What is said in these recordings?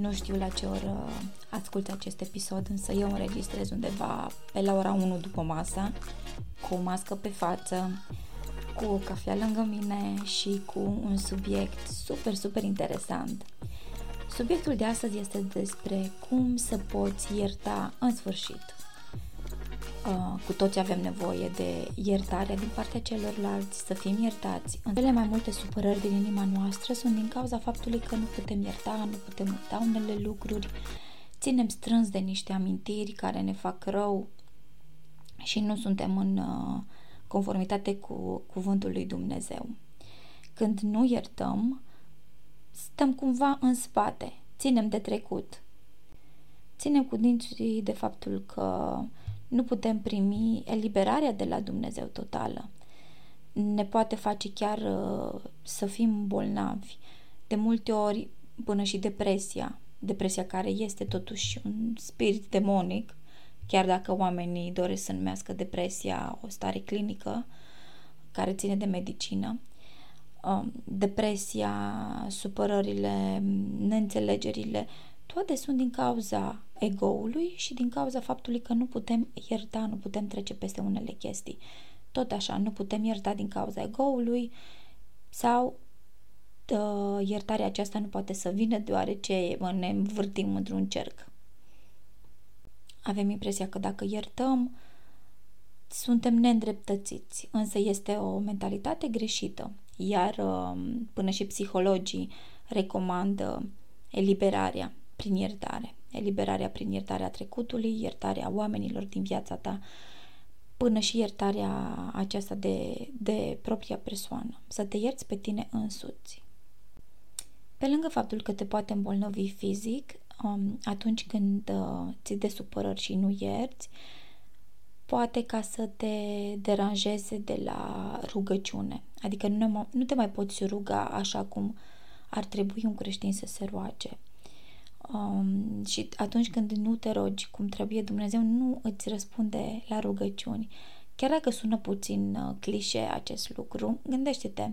Nu știu la ce oră asculti acest episod, însă eu înregistrez undeva pe la ora 1 după masa, cu o mască pe față, cu o cafea lângă mine și cu un subiect super, super interesant. Subiectul de astăzi este despre cum să poți ierta în sfârșit. Uh, cu toți avem nevoie de iertare din partea celorlalți, să fim iertați. În cele mai multe supărări din inima noastră sunt din cauza faptului că nu putem ierta, nu putem uita unele lucruri, ținem strâns de niște amintiri care ne fac rău și nu suntem în uh, conformitate cu cuvântul lui Dumnezeu. Când nu iertăm, stăm cumva în spate, ținem de trecut. Ținem cu dinții de faptul că nu putem primi eliberarea de la Dumnezeu totală. Ne poate face chiar uh, să fim bolnavi. De multe ori, până și depresia, depresia care este totuși un spirit demonic, chiar dacă oamenii doresc să numească depresia o stare clinică care ține de medicină, um, depresia, supărările, neînțelegerile, toate sunt din cauza egoului și din cauza faptului că nu putem ierta, nu putem trece peste unele chestii. Tot așa, nu putem ierta din cauza egoului sau uh, iertarea aceasta nu poate să vină deoarece ne învârtim într-un cerc. Avem impresia că dacă iertăm, suntem neîndreptățiți, însă este o mentalitate greșită, iar uh, până și psihologii recomandă eliberarea prin iertare. Eliberarea prin iertarea trecutului, iertarea oamenilor din viața ta, până și iertarea aceasta de, de propria persoană. Să te ierți pe tine însuți. Pe lângă faptul că te poate îmbolnăvi fizic, um, atunci când uh, ți de supărări și nu ierți, poate ca să te deranjeze de la rugăciune. Adică nu, nu te mai poți ruga așa cum ar trebui un creștin să se roage. Um, și atunci când nu te rogi cum trebuie, Dumnezeu nu îți răspunde la rugăciuni. Chiar dacă sună puțin uh, clișe acest lucru, gândește-te,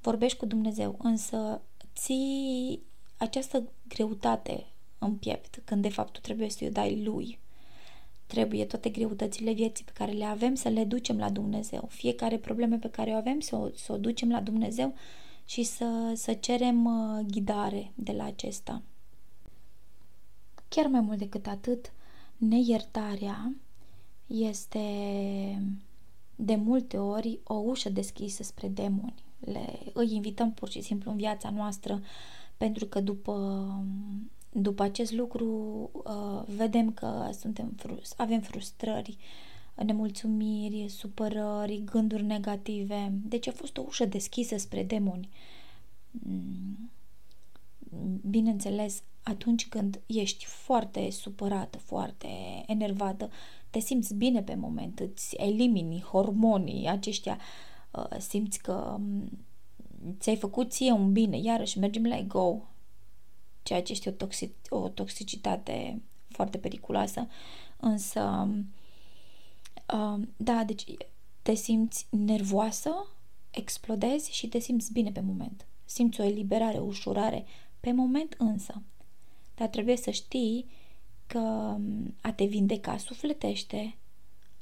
vorbești cu Dumnezeu, însă ții această greutate în piept, când de fapt tu trebuie să-i dai Lui. Trebuie toate greutățile vieții pe care le avem să le ducem la Dumnezeu. Fiecare probleme pe care o avem să o, să o ducem la Dumnezeu și să, să cerem uh, ghidare de la acesta. Chiar mai mult decât atât, neiertarea este de multe ori o ușă deschisă spre demoni. Le, îi invităm pur și simplu în viața noastră pentru că după, după acest lucru uh, vedem că suntem frust, avem frustrări, nemulțumiri, supărări, gânduri negative. Deci a fost o ușă deschisă spre demoni. Mm. Bineînțeles, atunci când ești foarte supărată, foarte enervată, te simți bine pe moment, îți elimini hormonii aceștia, uh, simți că um, ți-ai făcut ție un bine, iarăși mergem la ego, ceea ce este o, toxic- o toxicitate foarte periculoasă, însă, um, da, deci te simți nervoasă, explodezi și te simți bine pe moment. Simți o eliberare, o ușurare, pe moment însă dar trebuie să știi că a te vindeca sufletește,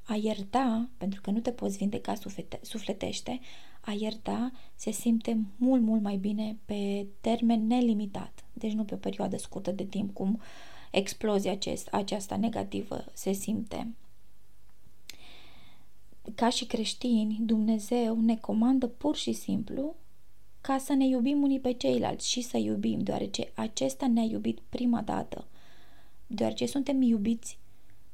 a ierta, pentru că nu te poți vindeca suflete, sufletește, a ierta se simte mult, mult mai bine pe termen nelimitat, deci nu pe o perioadă scurtă de timp, cum explozia acest, aceasta negativă se simte. Ca și creștini, Dumnezeu ne comandă pur și simplu ca să ne iubim unii pe ceilalți și să iubim, deoarece acesta ne-a iubit prima dată, deoarece suntem iubiți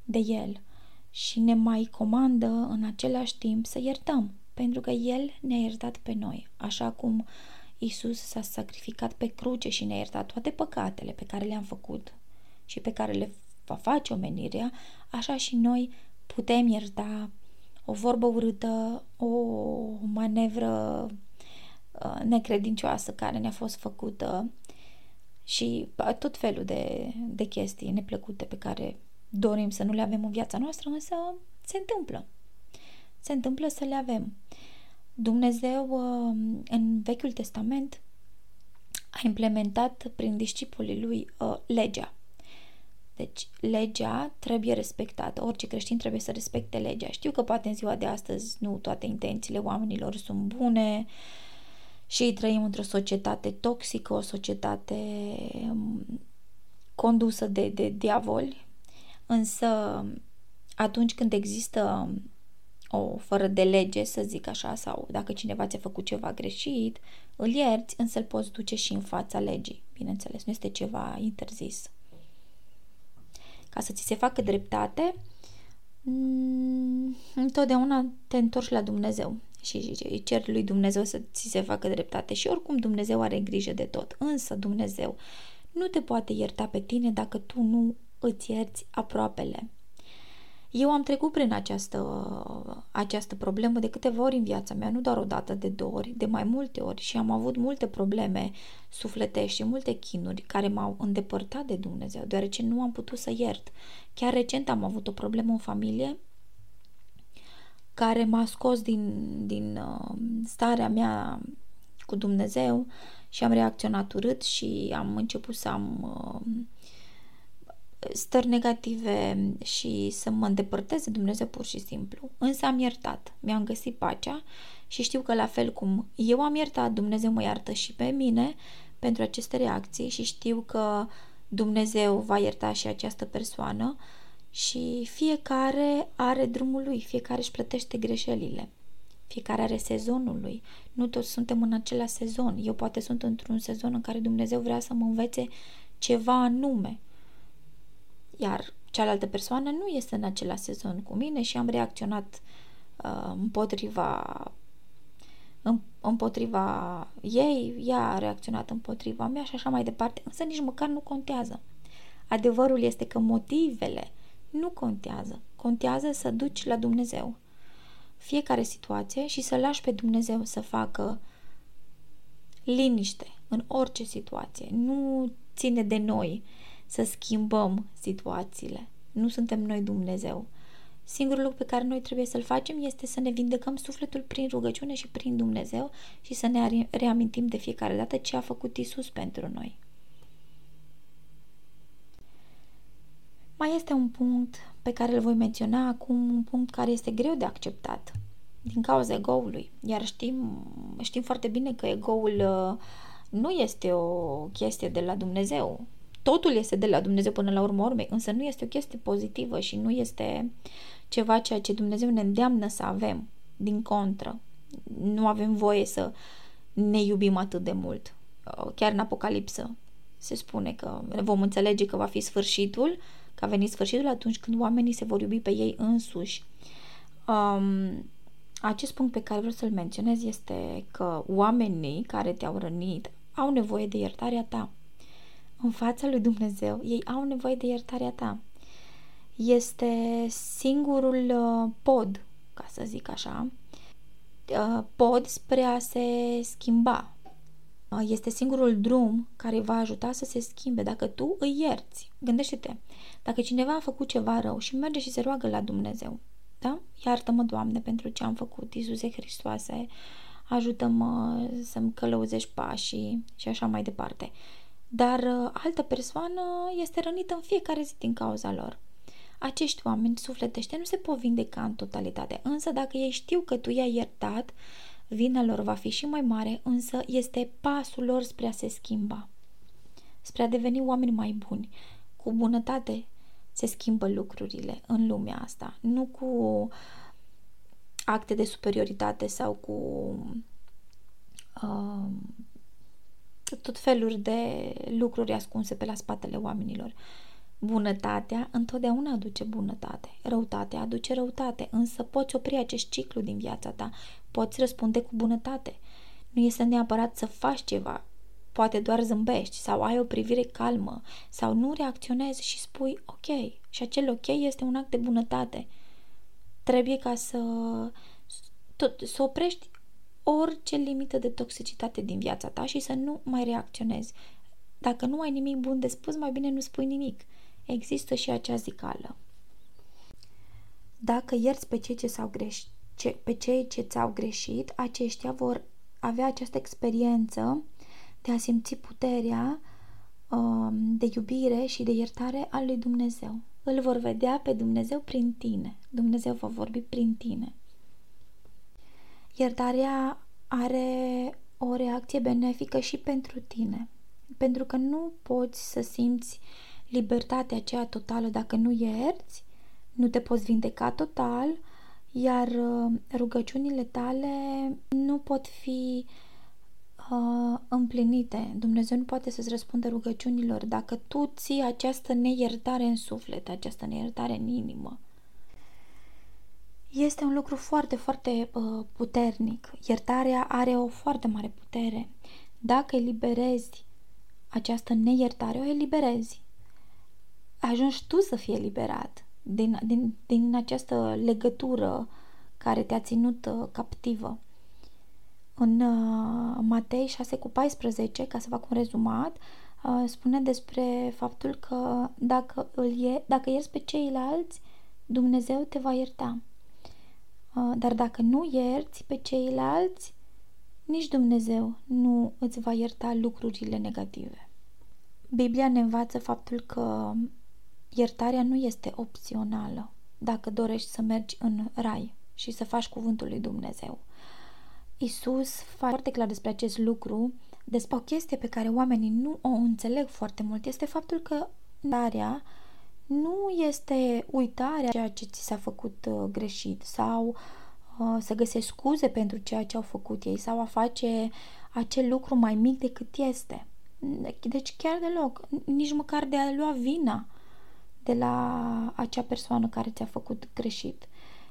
de El și ne mai comandă în același timp să iertăm, pentru că El ne-a iertat pe noi, așa cum Isus s-a sacrificat pe cruce și ne-a iertat toate păcatele pe care le-am făcut și pe care le va face omenirea, așa și noi putem ierta o vorbă urâtă, o manevră uh, necredincioasă care ne-a fost făcută și tot felul de, de chestii neplăcute pe care dorim să nu le avem în viața noastră, însă se întâmplă. Se întâmplă să le avem. Dumnezeu uh, în Vechiul Testament a implementat prin discipolii lui uh, legea. Deci, legea trebuie respectată. Orice creștin trebuie să respecte legea. Știu că poate în ziua de astăzi nu toate intențiile oamenilor sunt bune și trăim într-o societate toxică, o societate um, condusă de, de diavoli, însă atunci când există o fără de lege, să zic așa, sau dacă cineva ți-a făcut ceva greșit, îl ierți, însă îl poți duce și în fața legii. Bineînțeles, nu este ceva interzis. Ca să ți se facă dreptate, mm, întotdeauna te întorci la Dumnezeu și îi cer lui Dumnezeu să ți se facă dreptate și oricum Dumnezeu are grijă de tot. Însă Dumnezeu nu te poate ierta pe tine dacă tu nu îți ierți aproapele. Eu am trecut prin această, această problemă de câteva ori în viața mea, nu doar o dată, de două ori, de mai multe ori și am avut multe probleme sufletești și multe chinuri care m-au îndepărtat de Dumnezeu, deoarece nu am putut să iert. Chiar recent am avut o problemă în familie care m-a scos din, din uh, starea mea cu Dumnezeu și am reacționat urât și am început să am uh, stări negative și să mă îndepărteze Dumnezeu pur și simplu. Însă am iertat, mi-am găsit pacea și știu că la fel cum eu am iertat, Dumnezeu mă iartă și pe mine pentru aceste reacții și știu că Dumnezeu va ierta și această persoană și fiecare are drumul lui, fiecare își plătește greșelile. Fiecare are sezonul lui. Nu toți suntem în același sezon. Eu poate sunt într-un sezon în care Dumnezeu vrea să mă învețe ceva anume iar cealaltă persoană nu este în același sezon cu mine și am reacționat uh, împotriva împotriva ei, ea a reacționat împotriva mea și așa mai departe, însă nici măcar nu contează. Adevărul este că motivele nu contează. Contează să duci la Dumnezeu fiecare situație și să lași pe Dumnezeu să facă liniște în orice situație. Nu ține de noi să schimbăm situațiile. Nu suntem noi Dumnezeu. Singurul lucru pe care noi trebuie să-l facem este să ne vindecăm sufletul prin rugăciune și prin Dumnezeu și să ne reamintim de fiecare dată ce a făcut Isus pentru noi. Mai este un punct pe care îl voi menționa acum, un punct care este greu de acceptat din cauza egoului. Iar știm, știm foarte bine că egoul uh, nu este o chestie de la Dumnezeu totul este de la Dumnezeu până la urmă urmei, însă nu este o chestie pozitivă și nu este ceva ceea ce Dumnezeu ne îndeamnă să avem. Din contră, nu avem voie să ne iubim atât de mult. Chiar în Apocalipsă se spune că vom înțelege că va fi sfârșitul, că a venit sfârșitul atunci când oamenii se vor iubi pe ei însuși. Um, acest punct pe care vreau să-l menționez este că oamenii care te-au rănit au nevoie de iertarea ta în fața lui Dumnezeu, ei au nevoie de iertarea ta. Este singurul uh, pod, ca să zic așa, uh, pod spre a se schimba. Uh, este singurul drum care va ajuta să se schimbe dacă tu îi ierți. Gândește-te, dacă cineva a făcut ceva rău și merge și se roagă la Dumnezeu, da? Iartă-mă, Doamne, pentru ce am făcut, Iisuse Hristoase, ajută-mă să-mi călăuzești pașii și așa mai departe dar uh, altă persoană este rănită în fiecare zi din cauza lor. Acești oameni sufletește nu se pot vindeca în totalitate, însă dacă ei știu că tu i-ai iertat, vina lor va fi și mai mare, însă este pasul lor spre a se schimba, spre a deveni oameni mai buni. Cu bunătate se schimbă lucrurile în lumea asta, nu cu acte de superioritate sau cu uh, tot feluri de lucruri ascunse pe la spatele oamenilor. Bunătatea întotdeauna aduce bunătate, răutatea aduce răutate, însă poți opri acest ciclu din viața ta, poți răspunde cu bunătate. Nu este neapărat să faci ceva, poate doar zâmbești sau ai o privire calmă sau nu reacționezi și spui ok și acel ok este un act de bunătate. trebuie ca să, tot, să oprești orice limită de toxicitate din viața ta și să nu mai reacționezi. Dacă nu ai nimic bun de spus, mai bine nu spui nimic. Există și acea zicală. Dacă ierți pe cei ce s-au greșit, ce, pe cei ce ți-au greșit, aceștia vor avea această experiență de a simți puterea um, de iubire și de iertare al lui Dumnezeu. Îl vor vedea pe Dumnezeu prin tine. Dumnezeu va vorbi prin tine. Iertarea are o reacție benefică și pentru tine, pentru că nu poți să simți libertatea aceea totală dacă nu ierți, nu te poți vindeca total, iar uh, rugăciunile tale nu pot fi uh, împlinite. Dumnezeu nu poate să-ți răspundă rugăciunilor dacă tu ții această neiertare în suflet, această neiertare în inimă. Este un lucru foarte, foarte uh, puternic. Iertarea are o foarte mare putere. Dacă eliberezi această neiertare, o eliberezi. Ajungi tu să fii eliberat din, din, din această legătură care te-a ținut uh, captivă. În uh, Matei 6 cu 14, ca să fac un rezumat, uh, spune despre faptul că dacă, îl e, dacă ierți pe ceilalți, Dumnezeu te va ierta. Uh, dar dacă nu ierți pe ceilalți, nici Dumnezeu nu îți va ierta lucrurile negative. Biblia ne învață faptul că iertarea nu este opțională dacă dorești să mergi în rai și să faci cuvântul lui Dumnezeu. Isus face foarte clar despre acest lucru, despre o chestie pe care oamenii nu o înțeleg foarte mult, este faptul că iertarea nu este uitarea ceea ce ți s-a făcut uh, greșit sau uh, să găsești scuze pentru ceea ce au făcut ei sau a face acel lucru mai mic decât este. Deci chiar deloc, nici măcar de a lua vina de la acea persoană care ți-a făcut greșit.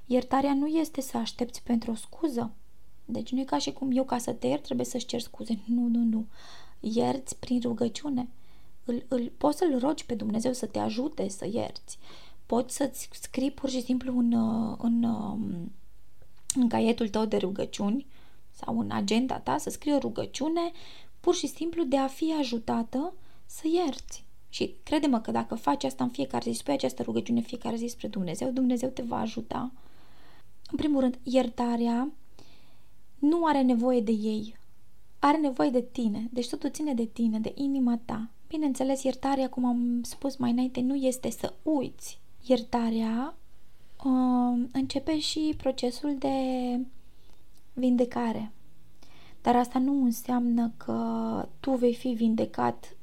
Iertarea nu este să aștepți pentru o scuză. Deci nu e ca și cum eu ca să te iert trebuie să-ți cer scuze. Nu, nu, nu. Ierți prin rugăciune îl, îl, poți să-L rogi pe Dumnezeu să te ajute să ierți. Poți să-ți scrii pur și simplu în, uh, în, um, în caietul tău de rugăciuni sau în agenda ta să scrii o rugăciune pur și simplu de a fi ajutată să ierți. Și crede-mă că dacă faci asta în fiecare zi, spui această rugăciune fiecare zi spre Dumnezeu, Dumnezeu te va ajuta. În primul rând, iertarea nu are nevoie de ei. Are nevoie de tine. Deci totul ține de tine, de inima ta. Bineînțeles, iertarea, cum am spus mai înainte, nu este să uiți. Iertarea uh, începe și procesul de vindecare. Dar asta nu înseamnă că tu vei fi vindecat,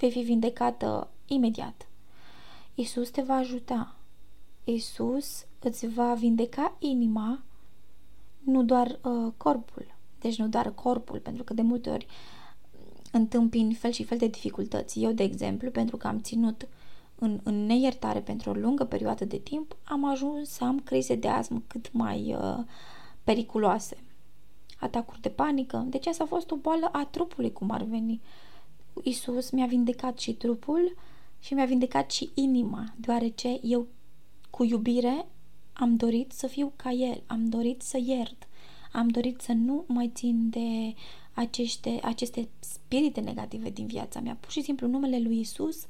vei fi vindecată imediat. Isus te va ajuta. Isus îți va vindeca inima, nu doar uh, corpul. Deci nu doar corpul, pentru că de multe ori uh, întâmpin fel și fel de dificultăți. Eu, de exemplu, pentru că am ținut în, în neiertare pentru o lungă perioadă de timp, am ajuns să am crize de asmă cât mai uh, periculoase. Atacuri de panică. Deci asta a fost o boală a trupului, cum ar veni. Isus mi-a vindecat și trupul și mi-a vindecat și inima, deoarece eu, cu iubire, am dorit să fiu ca El, am dorit să iert, am dorit să nu mai țin de aceste, aceste spirite negative din viața mea. Pur și simplu numele lui Isus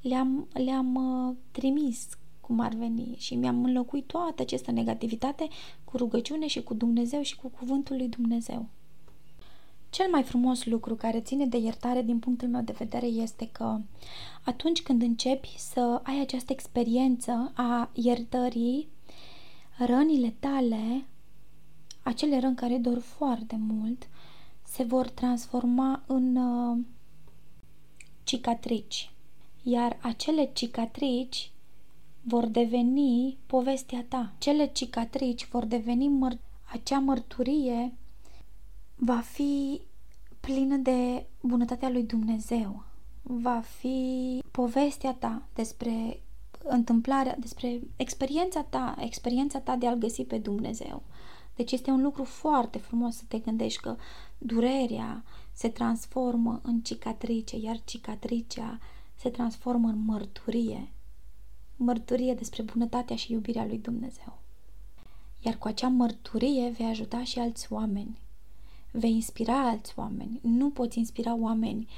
le-am, le-am uh, trimis cum ar veni și mi-am înlocuit toată această negativitate cu rugăciune și cu Dumnezeu și cu cuvântul lui Dumnezeu. Cel mai frumos lucru care ține de iertare din punctul meu de vedere este că atunci când începi să ai această experiență a iertării, rănile tale, acele răni care dor foarte mult, se vor transforma în uh, cicatrici, iar acele cicatrici vor deveni povestea ta. Cele cicatrici vor deveni măr- acea mărturie va fi plină de bunătatea lui Dumnezeu. Va fi povestea ta despre întâmplarea, despre experiența ta, experiența ta de a-L găsi pe Dumnezeu. Deci este un lucru foarte frumos să te gândești că durerea se transformă în cicatrice, iar cicatricea se transformă în mărturie. Mărturie despre bunătatea și iubirea lui Dumnezeu. Iar cu acea mărturie vei ajuta și alți oameni. Vei inspira alți oameni. Nu poți inspira oameni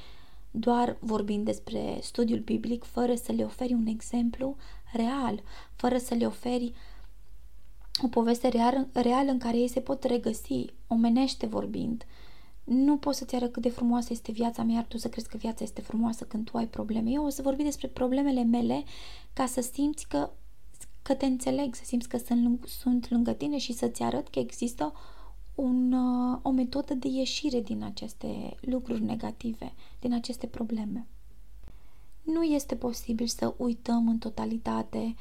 doar vorbind despre studiul biblic, fără să le oferi un exemplu real, fără să le oferi o poveste real, real în care ei se pot regăsi, omenește vorbind. Nu poți să-ți arăt cât de frumoasă este viața mea, iar tu să crezi că viața este frumoasă când tu ai probleme. Eu o să vorbi despre problemele mele ca să simți că, că te înțeleg, să simți că sunt, sunt lângă tine și să-ți arăt că există un, uh, o metodă de ieșire din aceste lucruri negative, din aceste probleme. Nu este posibil să uităm în totalitate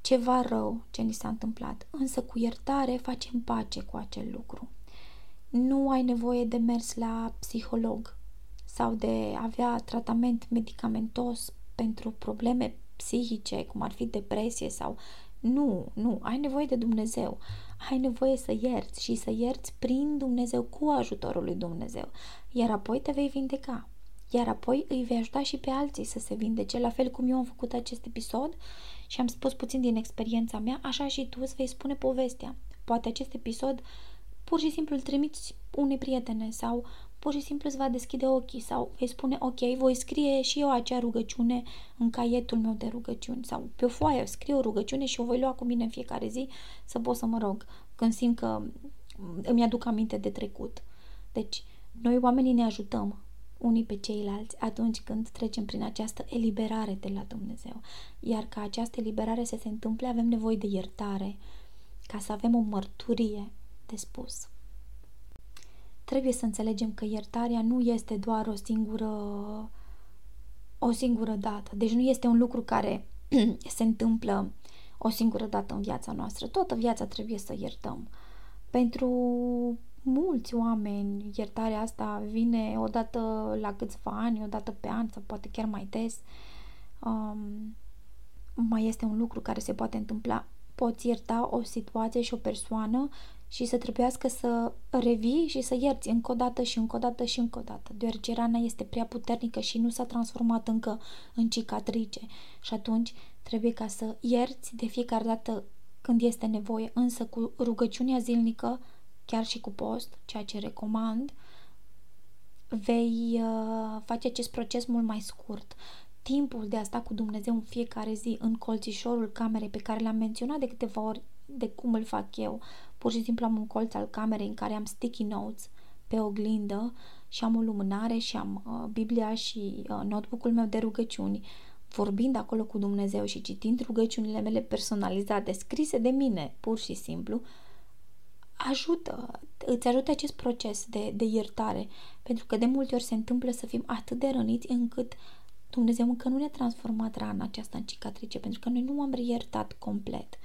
ceva rău ce ni s-a întâmplat, însă cu iertare facem pace cu acel lucru. Nu ai nevoie de mers la psiholog sau de avea tratament medicamentos pentru probleme psihice, cum ar fi depresie sau nu, nu, ai nevoie de Dumnezeu. Ai nevoie să ierți și să ierți prin Dumnezeu, cu ajutorul lui Dumnezeu. Iar apoi te vei vindeca. Iar apoi îi vei ajuta și pe alții să se vindece, la fel cum eu am făcut acest episod și am spus puțin din experiența mea, așa și tu îți vei spune povestea. Poate acest episod pur și simplu îl trimiți unei prietene sau pur și simplu îți va deschide ochii sau vei spune, ok, voi scrie și eu acea rugăciune în caietul meu de rugăciuni sau pe o foaie scriu o rugăciune și o voi lua cu mine în fiecare zi să pot să mă rog când simt că îmi aduc aminte de trecut. Deci, noi oamenii ne ajutăm unii pe ceilalți atunci când trecem prin această eliberare de la Dumnezeu. Iar ca această eliberare să se întâmple, avem nevoie de iertare, ca să avem o mărturie de spus. Trebuie să înțelegem că iertarea nu este doar o singură o singură dată. Deci nu este un lucru care se întâmplă o singură dată în viața noastră. Toată viața trebuie să iertăm. Pentru mulți oameni iertarea asta vine odată la câțiva ani, odată pe an sau poate chiar mai des. Um, mai este un lucru care se poate întâmpla. Poți ierta o situație și o persoană și să trebuiască să revii și să ierți încă o dată și încă o dată și încă o dată, deoarece rana este prea puternică și nu s-a transformat încă în cicatrice și atunci trebuie ca să ierți de fiecare dată când este nevoie, însă cu rugăciunea zilnică, chiar și cu post, ceea ce recomand, vei uh, face acest proces mult mai scurt. Timpul de a sta cu Dumnezeu în fiecare zi în colțișorul camerei pe care l-am menționat de câteva ori de cum îl fac eu. Pur și simplu am un colț al camerei în care am sticky notes pe oglindă și am o lumânare și am uh, Biblia și uh, notebook-ul meu de rugăciuni, vorbind acolo cu Dumnezeu și citind rugăciunile mele personalizate, scrise de mine, pur și simplu, ajută, îți ajută acest proces de, de iertare, pentru că de multe ori se întâmplă să fim atât de răniți încât Dumnezeu încă nu ne-a transformat rana aceasta în cicatrice, pentru că noi nu am iertat complet.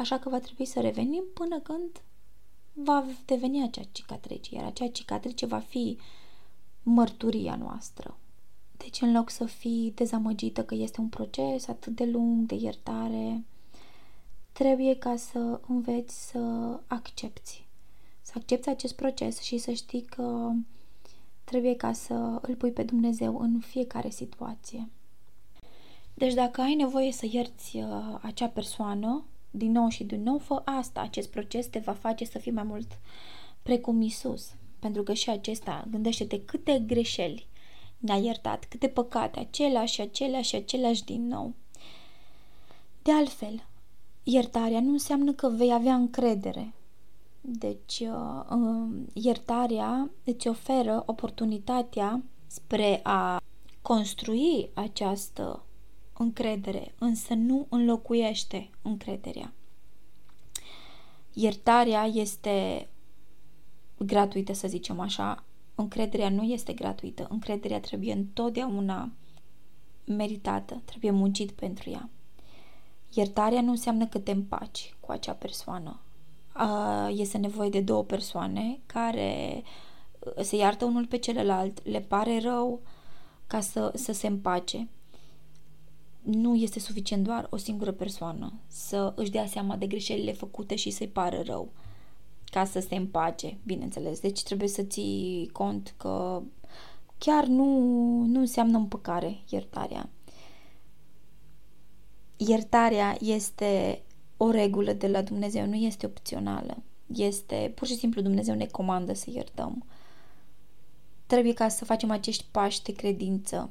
Așa că va trebui să revenim până când va deveni acea cicatrice, iar acea cicatrice va fi mărturia noastră. Deci, în loc să fii dezamăgită că este un proces atât de lung de iertare, trebuie ca să înveți să accepti. Să accepti acest proces și să știi că trebuie ca să îl pui pe Dumnezeu în fiecare situație. Deci dacă ai nevoie să ierți uh, acea persoană, din nou și din nou, fă asta. Acest proces te va face să fii mai mult precum Isus. Pentru că și acesta, gândește-te câte greșeli ne-a iertat, câte păcate, aceleași și aceleași și aceleași din nou. De altfel, iertarea nu înseamnă că vei avea încredere. Deci, uh, uh, iertarea îți oferă oportunitatea spre a construi această încredere, însă nu înlocuiește încrederea. Iertarea este gratuită, să zicem așa. Încrederea nu este gratuită. Încrederea trebuie întotdeauna meritată, trebuie muncit pentru ea. Iertarea nu înseamnă că te împaci cu acea persoană. Este nevoie de două persoane care se iartă unul pe celălalt, le pare rău ca să, să se împace nu este suficient doar o singură persoană să își dea seama de greșelile făcute și să-i pară rău ca să se împace, bineînțeles. Deci trebuie să ții cont că chiar nu, nu înseamnă împăcare iertarea. Iertarea este o regulă de la Dumnezeu, nu este opțională. Este pur și simplu Dumnezeu ne comandă să iertăm. Trebuie ca să facem acești pași de credință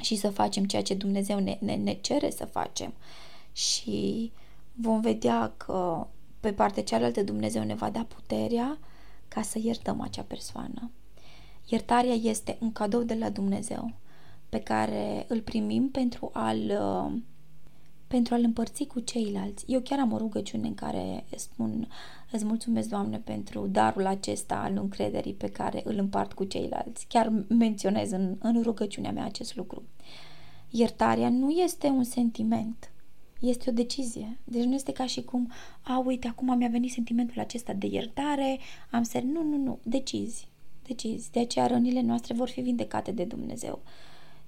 și să facem ceea ce Dumnezeu ne, ne, ne cere să facem. Și vom vedea că pe partea cealaltă Dumnezeu ne va da puterea ca să iertăm acea persoană. Iertarea este un cadou de la Dumnezeu pe care îl primim pentru a-l pentru a-l împărți cu ceilalți. Eu chiar am o rugăciune în care spun îți mulțumesc, Doamne, pentru darul acesta al încrederii pe care îl împart cu ceilalți. Chiar menționez în, în rugăciunea mea acest lucru. Iertarea nu este un sentiment, este o decizie. Deci nu este ca și cum, a, uite, acum mi-a venit sentimentul acesta de iertare, am să... Nu, nu, nu, decizi. Decizi. De aceea rănile noastre vor fi vindecate de Dumnezeu.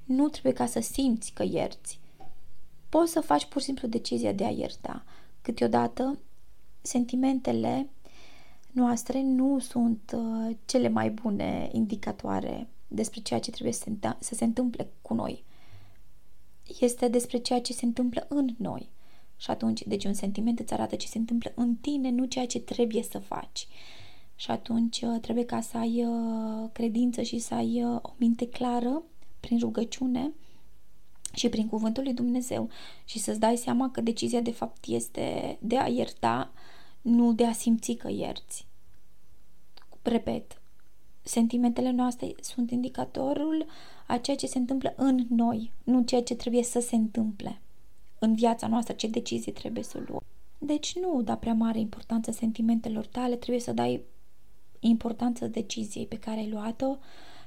Nu trebuie ca să simți că ierți. Poți să faci pur și simplu decizia de a ierta. Câteodată, sentimentele noastre nu sunt uh, cele mai bune indicatoare despre ceea ce trebuie să se, să se întâmple cu noi este despre ceea ce se întâmplă în noi. Și atunci, deci un sentiment îți arată ce se întâmplă în tine, nu ceea ce trebuie să faci. Și atunci uh, trebuie ca să ai uh, credință și să ai uh, o minte clară prin rugăciune și prin cuvântul lui Dumnezeu și să-ți dai seama că decizia de fapt este de a ierta, nu de a simți că ierți. Repet, sentimentele noastre sunt indicatorul a ceea ce se întâmplă în noi, nu ceea ce trebuie să se întâmple în viața noastră, ce decizii trebuie să luăm. Deci nu da prea mare importanță sentimentelor tale, trebuie să dai importanță deciziei pe care ai luat-o,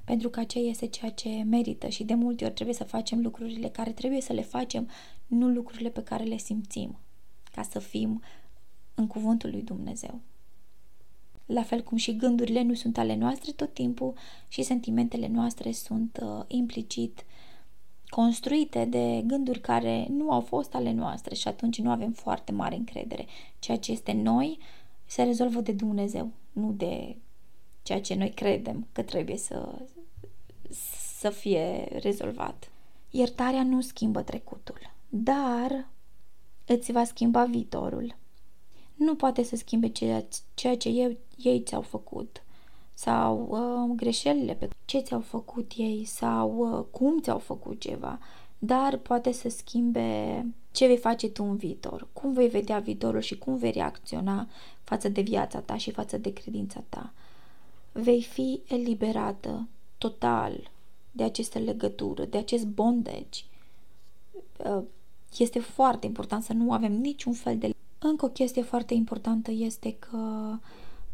pentru că aceea este ceea ce merită și de multe ori trebuie să facem lucrurile care trebuie să le facem, nu lucrurile pe care le simțim, ca să fim în cuvântul lui Dumnezeu la fel cum și gândurile nu sunt ale noastre tot timpul și sentimentele noastre sunt uh, implicit construite de gânduri care nu au fost ale noastre și atunci nu avem foarte mare încredere. Ceea ce este noi se rezolvă de Dumnezeu, nu de ceea ce noi credem că trebuie să, să fie rezolvat. Iertarea nu schimbă trecutul, dar îți va schimba viitorul nu poate să schimbe ceea, ceea ce ei, ei ți-au făcut sau uh, greșelile pe ce ți-au făcut ei sau uh, cum ți-au făcut ceva, dar poate să schimbe ce vei face tu în viitor, cum vei vedea viitorul și cum vei reacționa față de viața ta și față de credința ta. Vei fi eliberată total de aceste legătură, de acest bondage. Uh, este foarte important să nu avem niciun fel de încă o chestie foarte importantă este că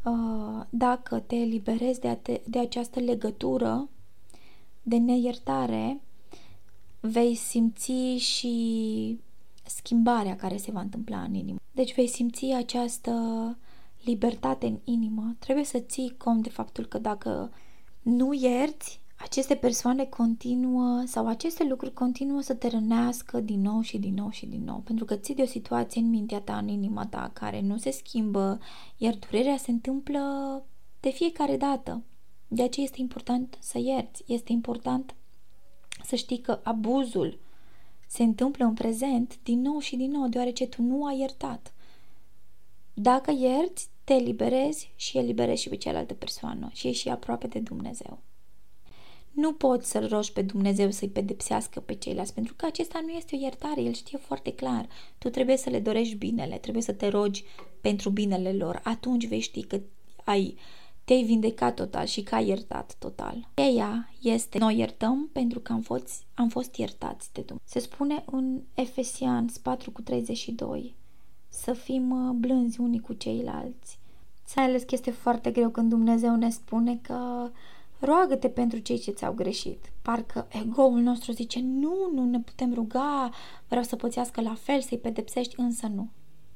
uh, dacă te eliberezi de, te, de această legătură de neiertare, vei simți și schimbarea care se va întâmpla în inimă. Deci vei simți această libertate în inimă. Trebuie să ții cont de faptul că dacă nu ierți, aceste persoane continuă sau aceste lucruri continuă să te rănească din nou și din nou și din nou, pentru că ții de o situație în mintea ta, în inima ta, care nu se schimbă, iar durerea se întâmplă de fiecare dată. De aceea este important să ierți, este important să știi că abuzul se întâmplă în prezent din nou și din nou, deoarece tu nu ai iertat. Dacă ierți, te eliberezi și eliberezi și pe cealaltă persoană și ești și aproape de Dumnezeu. Nu poți să-L rogi pe Dumnezeu să-i pedepsească pe ceilalți, pentru că acesta nu este o iertare, El știe foarte clar. Tu trebuie să le dorești binele, trebuie să te rogi pentru binele lor. Atunci vei ști că ai te-ai vindecat total și că ai iertat total. Ea este, noi iertăm pentru că am fost, am fost iertați de Dumnezeu. Se spune în Efesians 4 cu 32 să fim uh, blânzi unii cu ceilalți. Să ales că este foarte greu când Dumnezeu ne spune că roagă-te pentru cei ce ți-au greșit. Parcă ego-ul nostru zice, nu, nu ne putem ruga, vreau să pățească la fel, să-i pedepsești, însă nu.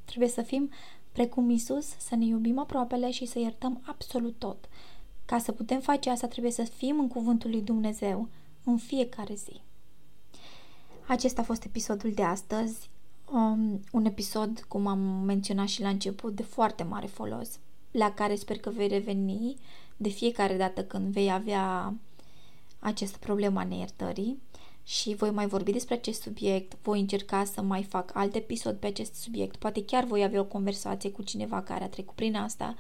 Trebuie să fim precum Isus, să ne iubim aproapele și să iertăm absolut tot. Ca să putem face asta, trebuie să fim în cuvântul lui Dumnezeu în fiecare zi. Acesta a fost episodul de astăzi. Um, un episod, cum am menționat și la început, de foarte mare folos, la care sper că vei reveni de fiecare dată când vei avea această problemă a neiertării și voi mai vorbi despre acest subiect, voi încerca să mai fac alt episod pe acest subiect, poate chiar voi avea o conversație cu cineva care a trecut prin asta,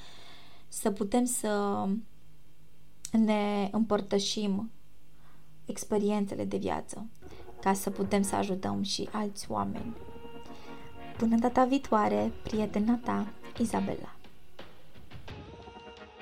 să putem să ne împărtășim experiențele de viață ca să putem să ajutăm și alți oameni. Până data viitoare, prietena ta, Izabela.